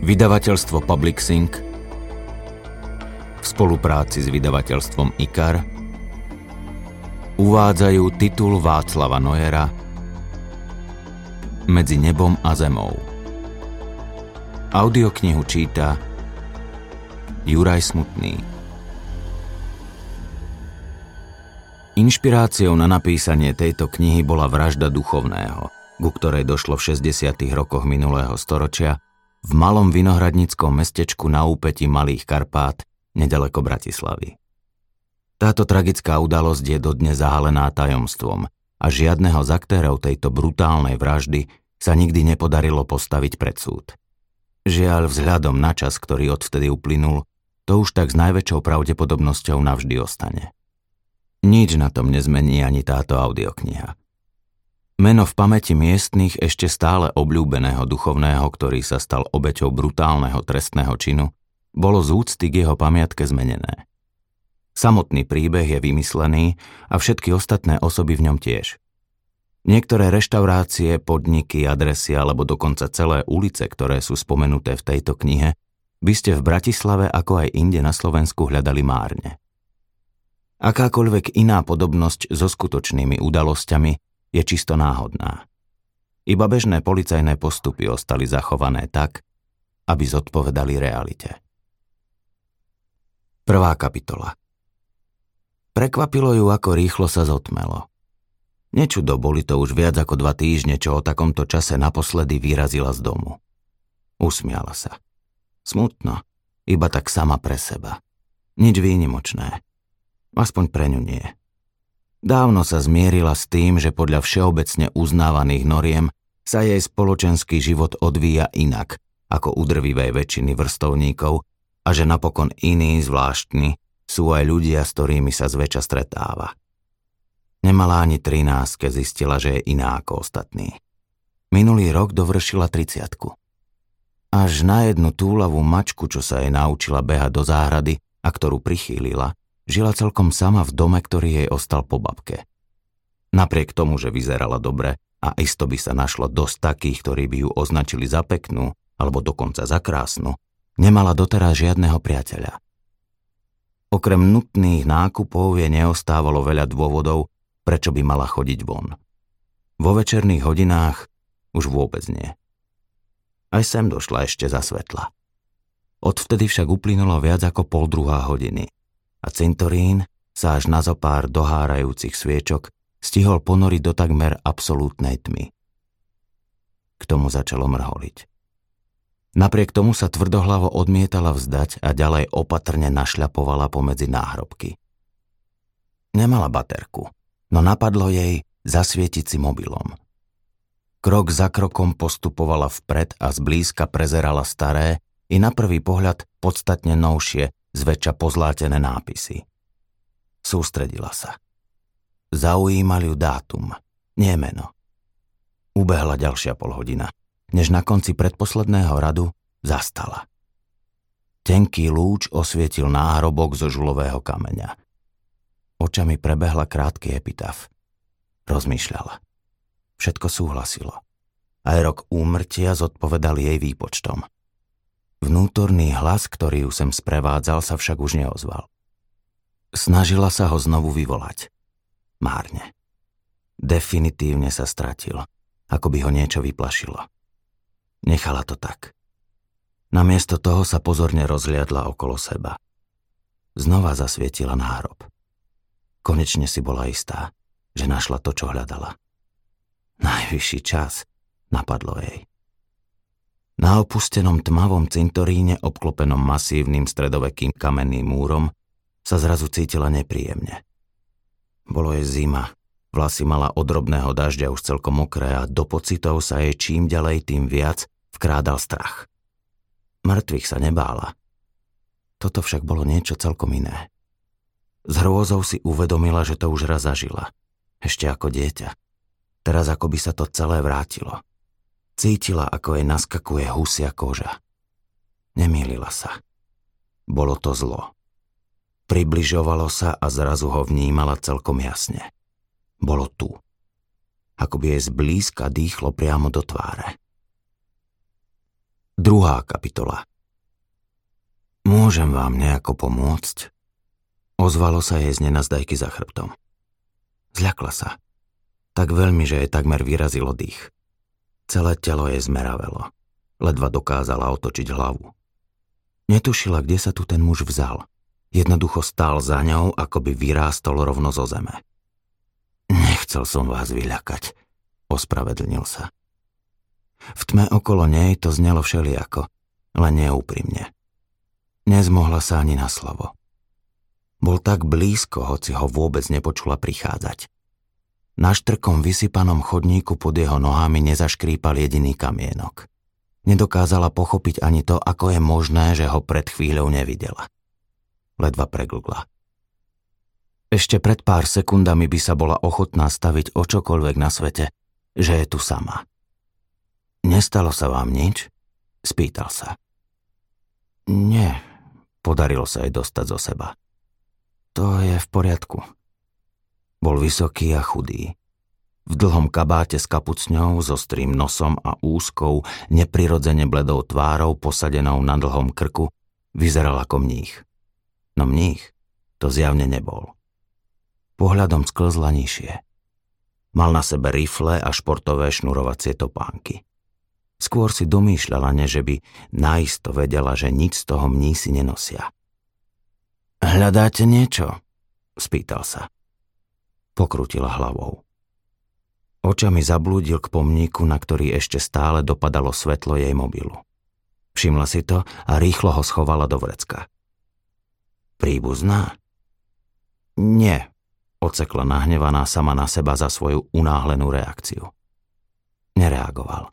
Vydavateľstvo Public v spolupráci s vydavateľstvom IKAR uvádzajú titul Václava Nojera Medzi nebom a zemou. Audioknihu číta Juraj Smutný. Inšpiráciou na napísanie tejto knihy bola vražda duchovného, ku ktorej došlo v 60. rokoch minulého storočia v malom vinohradnickom mestečku na úpeti Malých Karpát, nedaleko Bratislavy. Táto tragická udalosť je dodnes zahalená tajomstvom a žiadneho z aktérov tejto brutálnej vraždy sa nikdy nepodarilo postaviť pred súd. Žiaľ, vzhľadom na čas, ktorý odvtedy uplynul, to už tak s najväčšou pravdepodobnosťou navždy ostane. Nič na tom nezmení ani táto audiokniha. Meno v pamäti miestných ešte stále obľúbeného duchovného, ktorý sa stal obeťou brutálneho trestného činu, bolo z úcty k jeho pamiatke zmenené. Samotný príbeh je vymyslený a všetky ostatné osoby v ňom tiež. Niektoré reštaurácie, podniky, adresy alebo dokonca celé ulice, ktoré sú spomenuté v tejto knihe, by ste v Bratislave ako aj inde na Slovensku hľadali márne. Akákoľvek iná podobnosť so skutočnými udalosťami je čisto náhodná. Iba bežné policajné postupy ostali zachované tak, aby zodpovedali realite. Prvá kapitola Prekvapilo ju, ako rýchlo sa zotmelo. Nečudo boli to už viac ako dva týždne, čo o takomto čase naposledy vyrazila z domu. Usmiala sa. Smutno, iba tak sama pre seba. Nič výnimočné. Aspoň pre ňu nie. Dávno sa zmierila s tým, že podľa všeobecne uznávaných noriem sa jej spoločenský život odvíja inak ako u drvivej väčšiny vrstovníkov a že napokon iní, zvláštni, sú aj ľudia, s ktorými sa zväčša stretáva. Nemala ani 13, keď zistila, že je iná ako ostatní. Minulý rok dovršila 30 Až na jednu túlavú mačku, čo sa jej naučila behať do záhrady a ktorú prichýlila, žila celkom sama v dome, ktorý jej ostal po babke. Napriek tomu, že vyzerala dobre a isto by sa našlo dosť takých, ktorí by ju označili za peknú alebo dokonca za krásnu, nemala doteraz žiadneho priateľa. Okrem nutných nákupov je neostávalo veľa dôvodov, prečo by mala chodiť von. Vo večerných hodinách už vôbec nie. Aj sem došla ešte za svetla. Odvtedy však uplynulo viac ako pol druhá hodiny – a cintorín sa až na zopár dohárajúcich sviečok stihol ponoriť do takmer absolútnej tmy. K tomu začalo mrholiť. Napriek tomu sa tvrdohlavo odmietala vzdať a ďalej opatrne našľapovala pomedzi náhrobky. Nemala baterku, no napadlo jej zasvietiť si mobilom. Krok za krokom postupovala vpred a zblízka prezerala staré i na prvý pohľad podstatne novšie zväčša pozlátené nápisy. Sústredila sa. Zaujímal ju dátum, nie meno. Ubehla ďalšia polhodina, než na konci predposledného radu zastala. Tenký lúč osvietil náhrobok zo žulového kameňa. Očami prebehla krátky epitaf. Rozmýšľala. Všetko súhlasilo. Aj rok úmrtia zodpovedal jej výpočtom. Vnútorný hlas, ktorý ju sem sprevádzal, sa však už neozval. Snažila sa ho znovu vyvolať. Márne. Definitívne sa stratil, ako by ho niečo vyplašilo. Nechala to tak. Namiesto toho sa pozorne rozliadla okolo seba. Znova zasvietila nárob. Konečne si bola istá, že našla to, čo hľadala. Najvyšší čas, napadlo jej. Na opustenom tmavom cintoríne, obklopenom masívnym stredovekým kamenným múrom, sa zrazu cítila nepríjemne. Bolo je zima, vlasy mala od drobného dažďa už celkom mokré a do pocitov sa jej čím ďalej tým viac vkrádal strach. Mŕtvych sa nebála. Toto však bolo niečo celkom iné. S hrôzou si uvedomila, že to už raz zažila. Ešte ako dieťa. Teraz ako by sa to celé vrátilo. Cítila, ako jej naskakuje husia koža. Nemýlila sa. Bolo to zlo. Približovalo sa a zrazu ho vnímala celkom jasne. Bolo tu. Ako by jej zblízka dýchlo priamo do tváre. Druhá kapitola Môžem vám nejako pomôcť? Ozvalo sa jej z nenazdajky za chrbtom. Zľakla sa. Tak veľmi, že jej takmer vyrazilo dých. Celé telo jej zmeravelo. Ledva dokázala otočiť hlavu. Netušila, kde sa tu ten muž vzal. Jednoducho stál za ňou, ako by vyrástol rovno zo zeme. Nechcel som vás vyľakať, ospravedlnil sa. V tme okolo nej to znelo všelijako, len neúprimne. Nezmohla sa ani na slovo. Bol tak blízko, hoci ho vôbec nepočula prichádzať. Na štrkom vysypanom chodníku pod jeho nohami nezaškrípal jediný kamienok. Nedokázala pochopiť ani to, ako je možné, že ho pred chvíľou nevidela. Ledva preglgla. Ešte pred pár sekundami by sa bola ochotná staviť o čokoľvek na svete, že je tu sama. Nestalo sa vám nič? Spýtal sa. Nie, podarilo sa jej dostať zo seba. To je v poriadku. Bol vysoký a chudý. V dlhom kabáte s kapucňou, so strým nosom a úzkou, neprirodzene bledou tvárou posadenou na dlhom krku, vyzeral ako mních. No mních to zjavne nebol. Pohľadom sklzla nižšie. Mal na sebe rifle a športové šnurovacie topánky. Skôr si domýšľala, neže by naisto vedela, že nič z toho mnísi nenosia. Hľadáte niečo? Spýtal sa. Pokrutila hlavou. Očami zablúdil k pomníku, na ktorý ešte stále dopadalo svetlo jej mobilu. Všimla si to a rýchlo ho schovala do vrecka. Príbuzná? Nie, ocekla nahnevaná sama na seba za svoju unáhlenú reakciu. Nereagoval.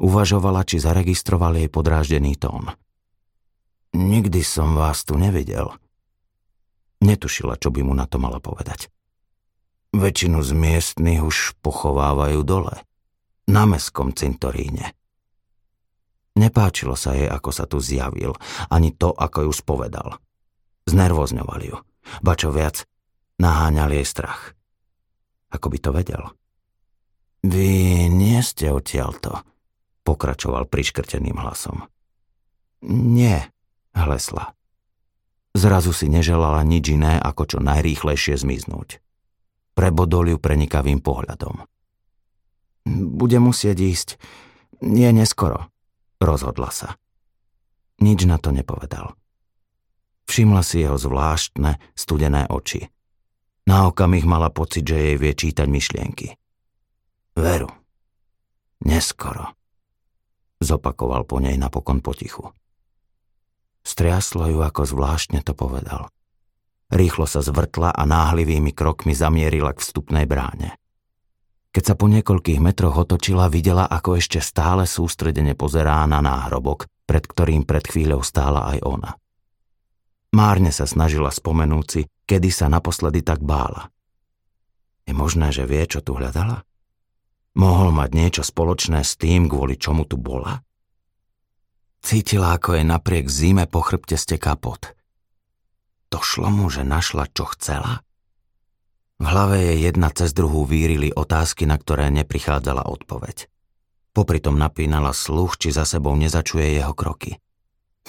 Uvažovala, či zaregistroval jej podráždený tón. Nikdy som vás tu nevidel. Netušila, čo by mu na to mala povedať. Väčšinu z miestnych už pochovávajú dole, na meskom cintoríne. Nepáčilo sa jej, ako sa tu zjavil, ani to, ako ju spovedal. Znervozňoval ju. Ba čo viac, naháňal jej strach. Ako by to vedel. Vy nie ste odtiaľto, pokračoval priškrteným hlasom. Nie, hlesla. Zrazu si neželala nič iné, ako čo najrýchlejšie zmiznúť. Prebodol ju prenikavým pohľadom. Bude musieť ísť. Nie neskoro, rozhodla sa. Nič na to nepovedal. Všimla si jeho zvláštne, studené oči. Na okamih mala pocit, že jej vie čítať myšlienky. Veru. Neskoro zopakoval po nej napokon potichu. Striaslo ju, ako zvláštne to povedal. Rýchlo sa zvrtla a náhlivými krokmi zamierila k vstupnej bráne. Keď sa po niekoľkých metroch otočila, videla, ako ešte stále sústredene pozerá na náhrobok, pred ktorým pred chvíľou stála aj ona. Márne sa snažila spomenúť si, kedy sa naposledy tak bála. Je možné, že vie, čo tu hľadala? Mohol mať niečo spoločné s tým, kvôli čomu tu bola? Cítila, ako je napriek zime po chrbte steká pot. Došlo mu, že našla, čo chcela? V hlave jej jedna cez druhú vírili otázky, na ktoré neprichádzala odpoveď. Popri tom napínala sluch, či za sebou nezačuje jeho kroky.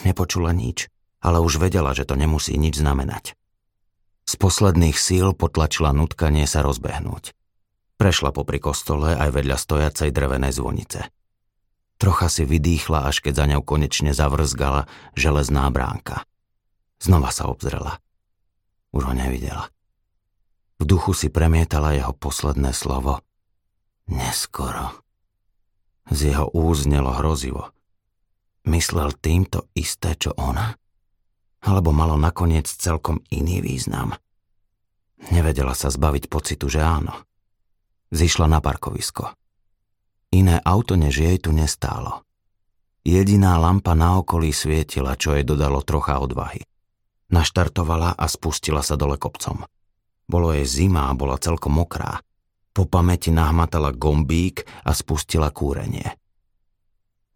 Nepočula nič, ale už vedela, že to nemusí nič znamenať. Z posledných síl potlačila nutkanie sa rozbehnúť. Prešla popri kostole aj vedľa stojacej drevenej zvonice. Trocha si vydýchla, až keď za ňou konečne zavrzgala železná bránka. Znova sa obzrela. Už ho nevidela. V duchu si premietala jeho posledné slovo. Neskoro. Z jeho úznelo hrozivo. Myslel týmto isté, čo ona? Alebo malo nakoniec celkom iný význam? Nevedela sa zbaviť pocitu, že áno. Zišla na parkovisko. Iné auto než jej tu nestálo. Jediná lampa na okolí svietila, čo jej dodalo trocha odvahy. Naštartovala a spustila sa dole kopcom. Bolo jej zima a bola celkom mokrá. Po pamäti nahmatala gombík a spustila kúrenie.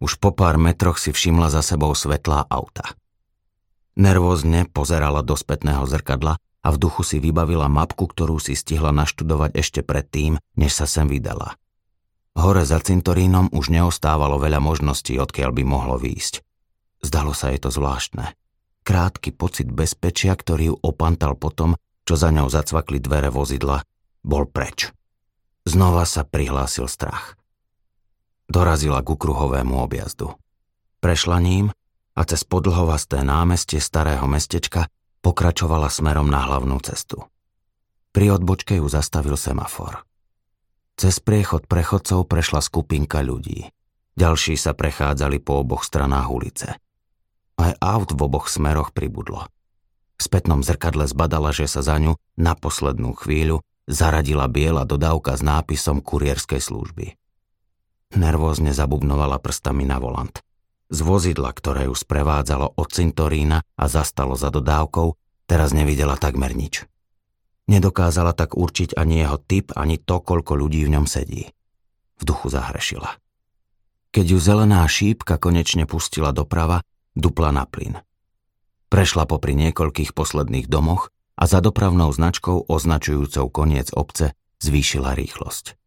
Už po pár metroch si všimla za sebou svetlá auta. Nervózne pozerala do spätného zrkadla a v duchu si vybavila mapku, ktorú si stihla naštudovať ešte predtým, než sa sem vydala. Hore za cintorínom už neostávalo veľa možností, odkiaľ by mohlo výjsť. Zdalo sa jej to zvláštne. Krátky pocit bezpečia, ktorý ju opantal potom, čo za ňou zacvakli dvere vozidla, bol preč. Znova sa prihlásil strach. Dorazila ku kruhovému objazdu. Prešla ním a cez podlhovasté námestie starého mestečka pokračovala smerom na hlavnú cestu. Pri odbočke ju zastavil semafor. Cez priechod prechodcov prešla skupinka ľudí. Ďalší sa prechádzali po oboch stranách ulice. Aj aut v oboch smeroch pribudlo. V spätnom zrkadle zbadala, že sa za ňu na poslednú chvíľu zaradila biela dodávka s nápisom kurierskej služby. Nervózne zabubnovala prstami na volant. Z vozidla, ktoré ju sprevádzalo od cintorína a zastalo za dodávkou, teraz nevidela takmer nič. Nedokázala tak určiť ani jeho typ, ani to, koľko ľudí v ňom sedí. V duchu zahrešila. Keď ju zelená šípka konečne pustila doprava, dupla na plyn. Prešla popri niekoľkých posledných domoch a za dopravnou značkou označujúcou koniec obce zvýšila rýchlosť.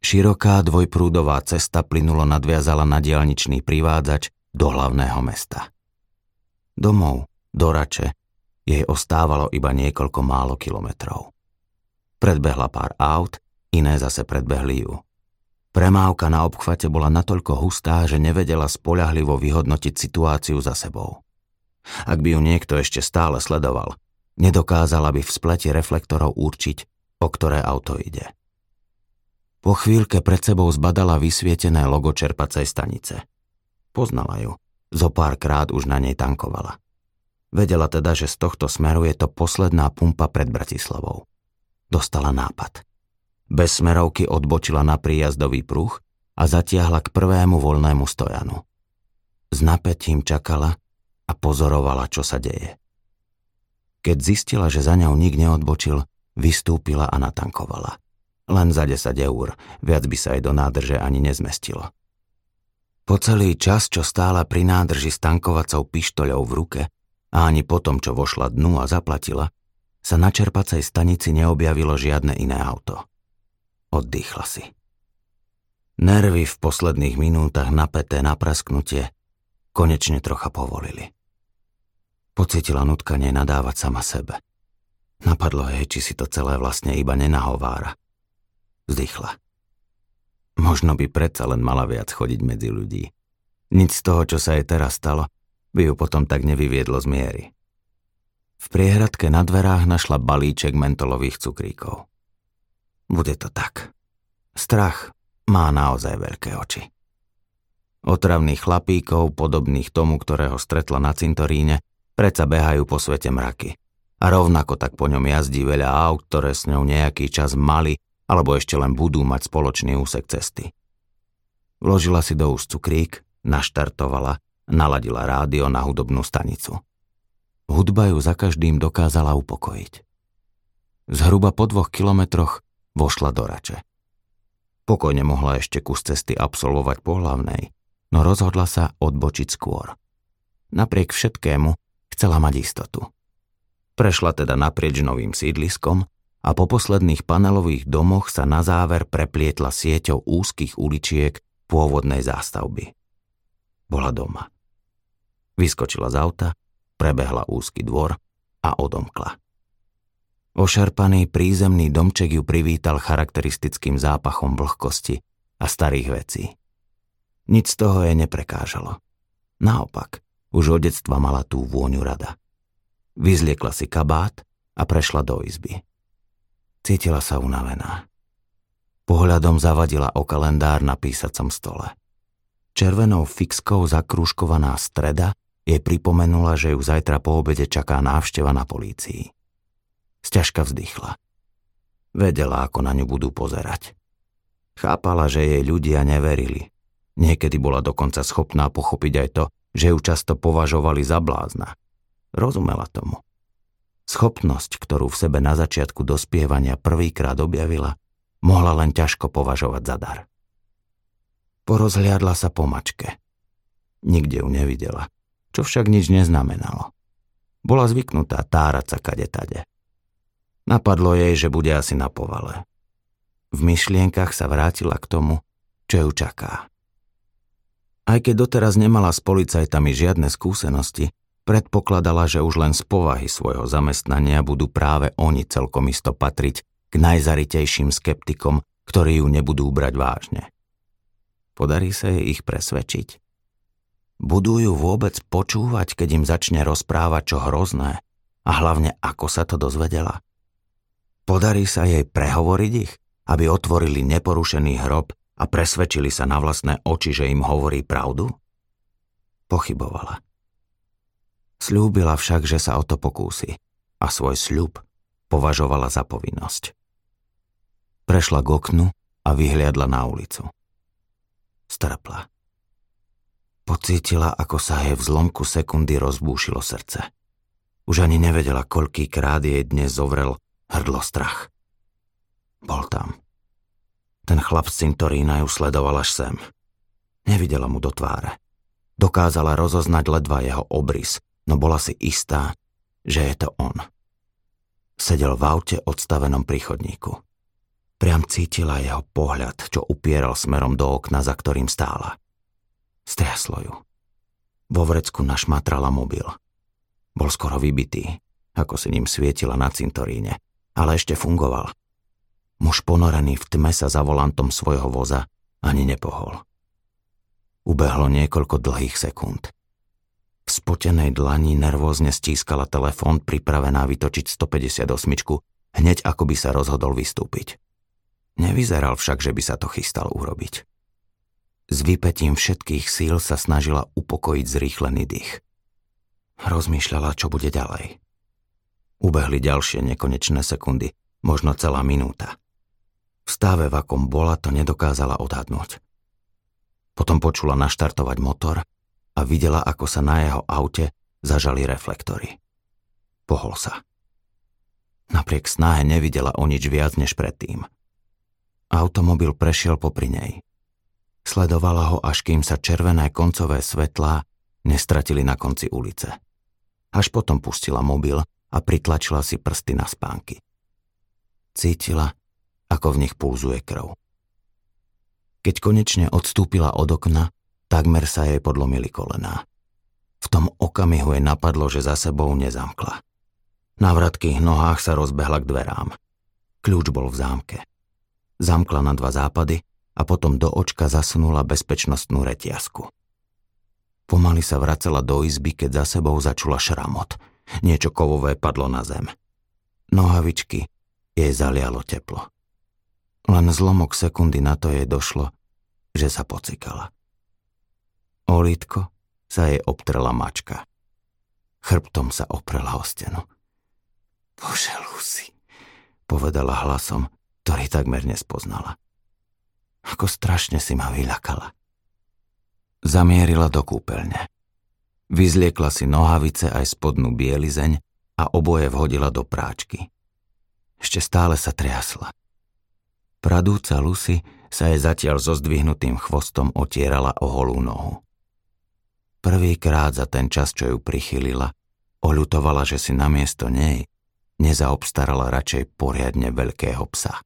Široká dvojprúdová cesta plynulo nadviazala na dialničný privádzač do hlavného mesta. Domov, do Rače, jej ostávalo iba niekoľko málo kilometrov. Predbehla pár aut, iné zase predbehli ju. Premávka na obchvate bola natoľko hustá, že nevedela spoľahlivo vyhodnotiť situáciu za sebou. Ak by ju niekto ešte stále sledoval, nedokázala by v spleti reflektorov určiť, o ktoré auto ide. Po chvíľke pred sebou zbadala vysvietené logo čerpacej stanice. Poznala ju, zo pár krát už na nej tankovala. Vedela teda, že z tohto smeru je to posledná pumpa pred Bratislavou. Dostala nápad. Bez smerovky odbočila na príjazdový pruh a zatiahla k prvému voľnému stojanu. S napätím čakala a pozorovala, čo sa deje. Keď zistila, že za ňou nik neodbočil, vystúpila a natankovala. Len za 10 eur, viac by sa jej do nádrže ani nezmestilo. Po celý čas, čo stála pri nádrži s tankovacou pištoľou v ruke, a ani potom, čo vošla dnu a zaplatila, sa na čerpacej stanici neobjavilo žiadne iné auto. Oddychla si. Nervy v posledných minútach napäté na prasknutie konečne trocha povolili. Pocitila nutkanie nadávať sama sebe. Napadlo jej, či si to celé vlastne iba nenahovára. Vzdychla. Možno by predsa len mala viac chodiť medzi ľudí. Nič z toho, čo sa jej teraz stalo, by ju potom tak nevyviedlo z miery. V priehradke na dverách našla balíček mentolových cukríkov. Bude to tak. Strach má naozaj veľké oči. Otravných chlapíkov, podobných tomu, ktorého stretla na cintoríne, predsa behajú po svete mraky. A rovnako tak po ňom jazdí veľa aut, ktoré s ňou nejaký čas mali alebo ešte len budú mať spoločný úsek cesty. Vložila si do úst cukrík, naštartovala Naladila rádio na hudobnú stanicu. Hudba ju za každým dokázala upokojiť. Zhruba po dvoch kilometroch vošla do Rače. Pokojne mohla ešte kus cesty absolvovať po hlavnej, no rozhodla sa odbočiť skôr. Napriek všetkému chcela mať istotu. Prešla teda naprieč novým sídliskom a po posledných panelových domoch sa na záver preplietla sieťou úzkých uličiek pôvodnej zástavby. Bola doma. Vyskočila z auta, prebehla úzky dvor a odomkla. Ošarpaný prízemný domček ju privítal charakteristickým zápachom vlhkosti a starých vecí. Nic z toho jej neprekážalo. Naopak, už od detstva mala tú vôňu rada. Vyzliekla si kabát a prešla do izby. Cítila sa unavená. Pohľadom zavadila o kalendár na písacom stole. Červenou fixkou zakrúškovaná streda jej pripomenula, že ju zajtra po obede čaká návšteva na polícii. Sťažka vzdychla. Vedela, ako na ňu budú pozerať. Chápala, že jej ľudia neverili. Niekedy bola dokonca schopná pochopiť aj to, že ju často považovali za blázna. Rozumela tomu. Schopnosť, ktorú v sebe na začiatku dospievania prvýkrát objavila, mohla len ťažko považovať za dar. Porozhliadla sa po mačke. Nikde ju nevidela čo však nič neznamenalo. Bola zvyknutá tárať sa kade tade. Napadlo jej, že bude asi na povale. V myšlienkach sa vrátila k tomu, čo ju čaká. Aj keď doteraz nemala s policajtami žiadne skúsenosti, predpokladala, že už len z povahy svojho zamestnania budú práve oni celkom isto patriť k najzaritejším skeptikom, ktorí ju nebudú brať vážne. Podarí sa jej ich presvedčiť? Budú ju vôbec počúvať, keď im začne rozprávať čo hrozné a hlavne ako sa to dozvedela? Podarí sa jej prehovoriť ich, aby otvorili neporušený hrob a presvedčili sa na vlastné oči, že im hovorí pravdu? Pochybovala. Sľúbila však, že sa o to pokúsi a svoj sľub považovala za povinnosť. Prešla k oknu a vyhliadla na ulicu. Strpla. Pocítila, ako sa jej v zlomku sekundy rozbúšilo srdce. Už ani nevedela, koľkýkrát jej dnes zovrel hrdlo strach. Bol tam. Ten chlap z cintorína ju sledoval až sem. Nevidela mu do tváre. Dokázala rozoznať ledva jeho obrys, no bola si istá, že je to on. Sedel v aute odstavenom pri chodníku. Priam cítila jeho pohľad, čo upieral smerom do okna, za ktorým stála. Striaslo ju. Vo vrecku našmatrala mobil. Bol skoro vybitý, ako si ním svietila na cintoríne, ale ešte fungoval – Muž ponorený v tme sa za volantom svojho voza ani nepohol. Ubehlo niekoľko dlhých sekúnd. V spotenej dlani nervózne stískala telefón pripravená vytočiť 158 hneď ako by sa rozhodol vystúpiť. Nevyzeral však, že by sa to chystal urobiť. S vypetím všetkých síl sa snažila upokojiť zrýchlený dých. Rozmýšľala, čo bude ďalej. Ubehli ďalšie nekonečné sekundy, možno celá minúta. V stave, v akom bola, to nedokázala odhadnúť. Potom počula naštartovať motor a videla, ako sa na jeho aute zažali reflektory. Pohol sa. Napriek snahe nevidela o nič viac než predtým. Automobil prešiel popri nej. Sledovala ho, až kým sa červené koncové svetlá nestratili na konci ulice. Až potom pustila mobil a pritlačila si prsty na spánky. Cítila, ako v nich pulzuje krv. Keď konečne odstúpila od okna, takmer sa jej podlomili kolená. V tom okamihu jej napadlo, že za sebou nezamkla. Na vratkých nohách sa rozbehla k dverám. Kľúč bol v zámke. Zamkla na dva západy a potom do očka zasunula bezpečnostnú retiasku. Pomaly sa vracela do izby, keď za sebou začula šramot. Niečo kovové padlo na zem. Nohavičky jej zalialo teplo. Len zlomok sekundy na to jej došlo, že sa pocikala. O sa jej obtrela mačka. Chrbtom sa oprela o stenu. Bože, Lucy, povedala hlasom, ktorý takmer nespoznala. Ako strašne si ma vyľakala. Zamierila do kúpeľne. Vyzliekla si nohavice aj spodnú bielizeň a oboje vhodila do práčky. Ešte stále sa triasla. Pradúca Lucy sa jej zatiaľ so zdvihnutým chvostom otierala o holú nohu. Prvýkrát za ten čas, čo ju prichylila, oľutovala, že si namiesto nej nezaobstarala radšej poriadne veľkého psa.